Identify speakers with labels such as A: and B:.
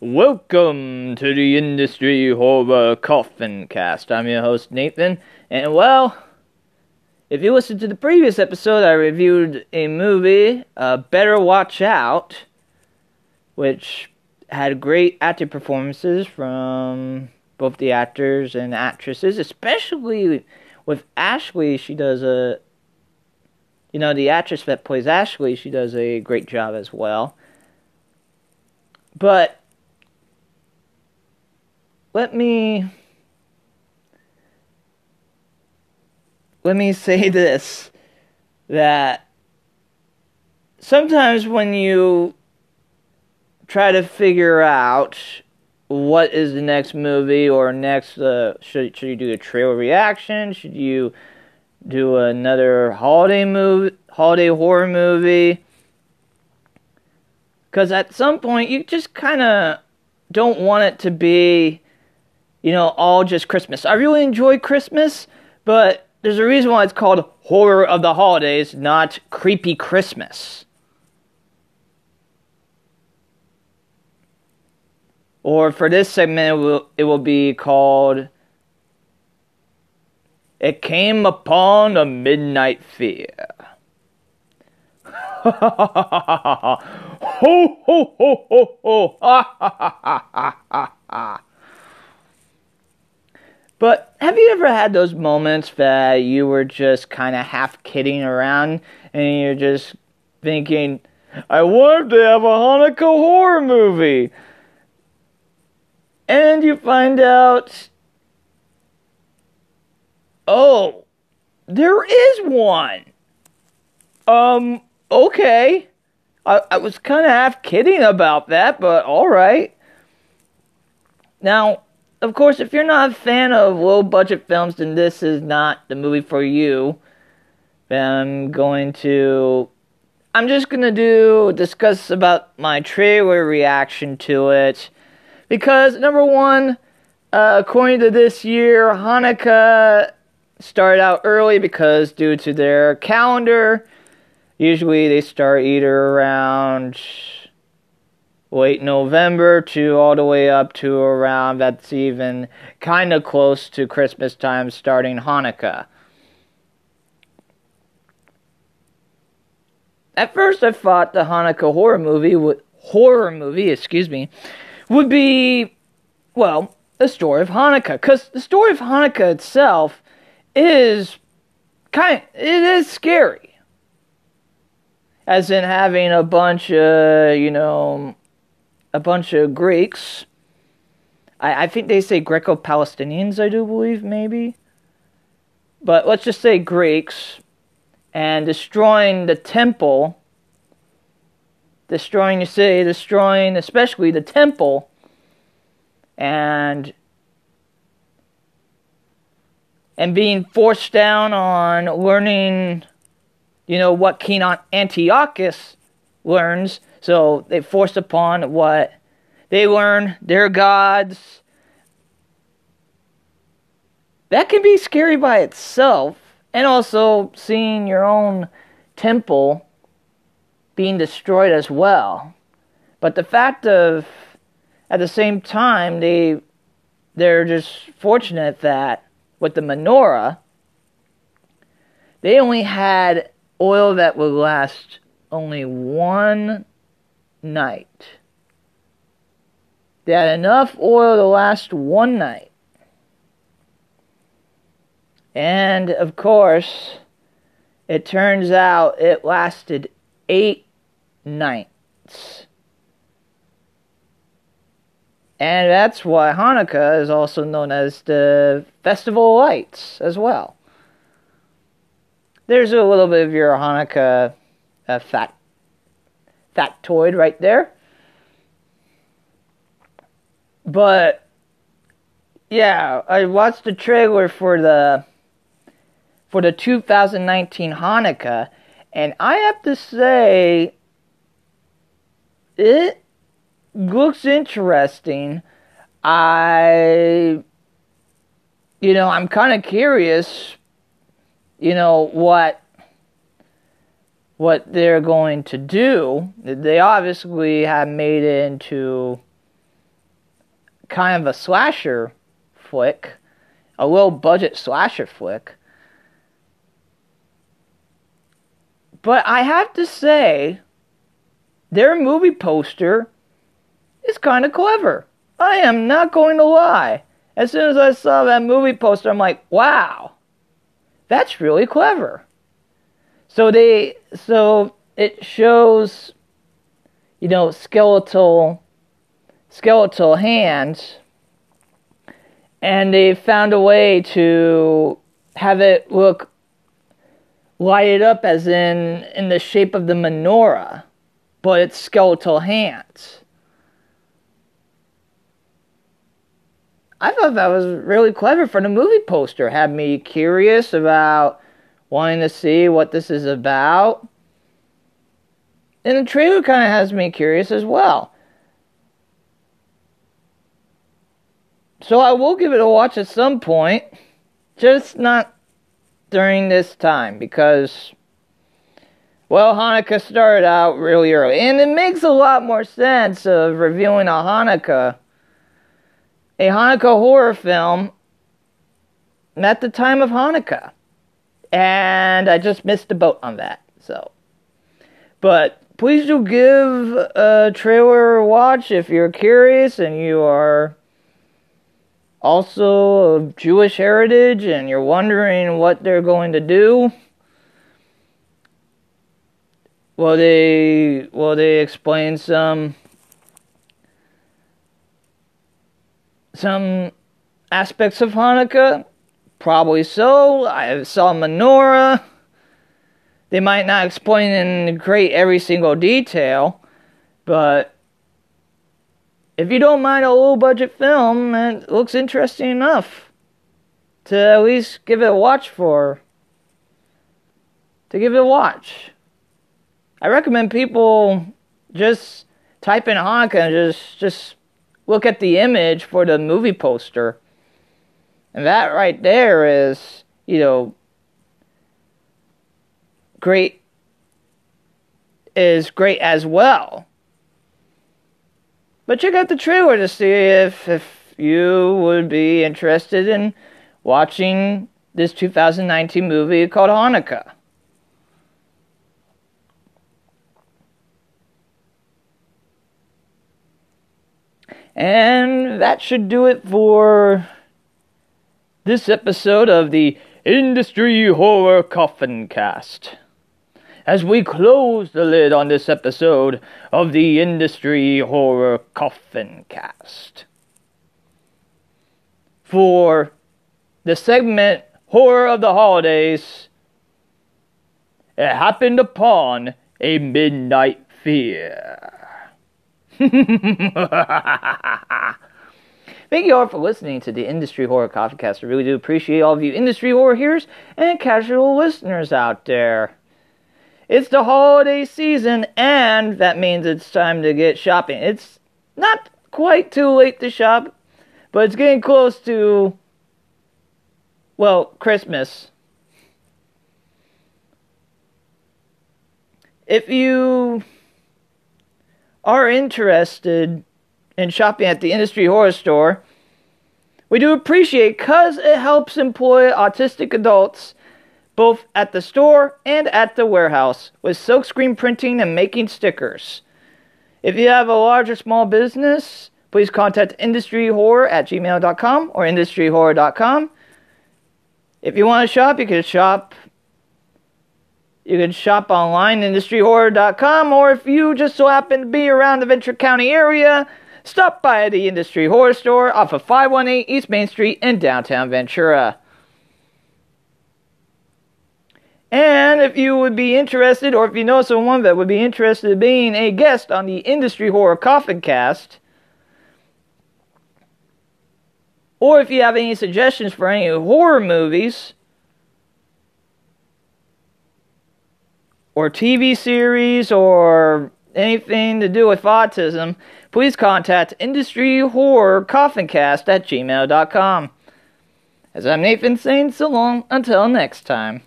A: Welcome to the Industry Horror Coffin Cast. I'm your host, Nathan, and well, if you listened to the previous episode, I reviewed a movie, uh, Better Watch Out, which had great acting performances from both the actors and actresses, especially with Ashley. She does a, you know, the actress that plays Ashley, she does a great job as well. But let me let me say this that sometimes when you try to figure out what is the next movie or next uh, should should you do a trailer reaction? Should you do another holiday movie holiday horror movie? Because at some point you just kind of don't want it to be you know all just christmas i really enjoy christmas but there's a reason why it's called horror of the holidays not creepy christmas Or for this segment, it will, it will be called It Came Upon a Midnight Fear. ho, ho, ho, ho, ho. Ha, ha, ha, ha, ha, ha. But have you ever had those moments that you were just kind of half kidding around and you're just thinking, I want to have a Hanukkah horror movie? And you find out, oh, there is one. Um, okay. I, I was kind of half kidding about that, but alright. Now, of course, if you're not a fan of low budget films, then this is not the movie for you. I'm going to. I'm just gonna do discuss about my trailer reaction to it because, number one, uh, according to this year, Hanukkah started out early because, due to their calendar, usually they start either around late November to all the way up to around that's even kind of close to Christmas time starting Hanukkah. At first I thought the Hanukkah horror movie would horror movie, excuse me, would be, well, the story of Hanukkah. Because the story of Hanukkah itself is kind of, it is scary. As in having a bunch of, you know, a bunch of Greeks. I, I think they say Greco Palestinians, I do believe, maybe. But let's just say Greeks. And destroying the temple destroying the city, destroying especially the temple, and and being forced down on learning, you know, what King Antiochus learns. So they forced upon what they learn, their gods. That can be scary by itself. And also seeing your own temple being destroyed as well. But the fact of, at the same time, they they're just fortunate that with the menorah, they only had oil that would last only one night. They had enough oil to last one night. And of course, it turns out it lasted eight nights. And that's why Hanukkah is also known as the Festival of Lights as well. There's a little bit of your Hanukkah fat factoid right there. But yeah, I watched the trailer for the for the 2019 Hanukkah, and I have to say it looks interesting. I, you know, I'm kind of curious, you know, what what they're going to do. They obviously have made it into kind of a slasher flick, a low budget slasher flick. But I have to say, their movie poster is kind of clever. I am not going to lie. As soon as I saw that movie poster, I'm like, wow, that's really clever. So they, so it shows, you know, skeletal, skeletal hands, and they found a way to have it look lighted up as in in the shape of the menorah, but it's skeletal hands. I thought that was really clever for the movie poster. Had me curious about wanting to see what this is about. And the trailer kind of has me curious as well. So I will give it a watch at some point, just not during this time because, well, Hanukkah started out really early. And it makes a lot more sense of reviewing a Hanukkah a Hanukkah horror film at the time of Hanukkah. And I just missed the boat on that. So, but please do give a trailer a watch if you're curious and you are also of Jewish heritage and you're wondering what they're going to do. Will they will they explain some some aspects of Hanukkah? Probably so. I saw menorah. They might not explain in great every single detail, but if you don't mind a low budget film, it looks interesting enough to at least give it a watch for. To give it a watch. I recommend people just type in Hanukkah and just just look at the image for the movie poster. And that right there is, you know, great is great as well. But check out the trailer to see if if you would be interested in watching this 2019 movie called Hanukkah. And that should do it for this episode of the Industry Horror Coffin Cast. As we close the lid on this episode of the Industry Horror Coffin Cast. For the segment Horror of the Holidays, it happened upon a midnight fear. Thank you all for listening to the Industry Horror Coffin Cast. I really do appreciate all of you industry horror hearers and casual listeners out there. It's the holiday season, and that means it's time to get shopping. It's not quite too late to shop, but it's getting close to, well, Christmas. If you are interested in shopping at the Industry Horror Store, we do appreciate because it helps employ autistic adults both at the store and at the warehouse with silkscreen printing and making stickers. If you have a large or small business, please contact industryhorror at gmail.com or industryhorror.com. If you want to shop, you can shop you can shop online, industryhorror.com, or if you just so happen to be around the Ventura County area, stop by the Industry Horror Store off of 518 East Main Street in downtown Ventura. And if you would be interested, or if you know someone that would be interested in being a guest on the Industry Horror Coffin Cast, or if you have any suggestions for any horror movies, or TV series or anything to do with autism, please contact Industry Horror Coffincast at gmail.com. As I'm Nathan saying so long until next time.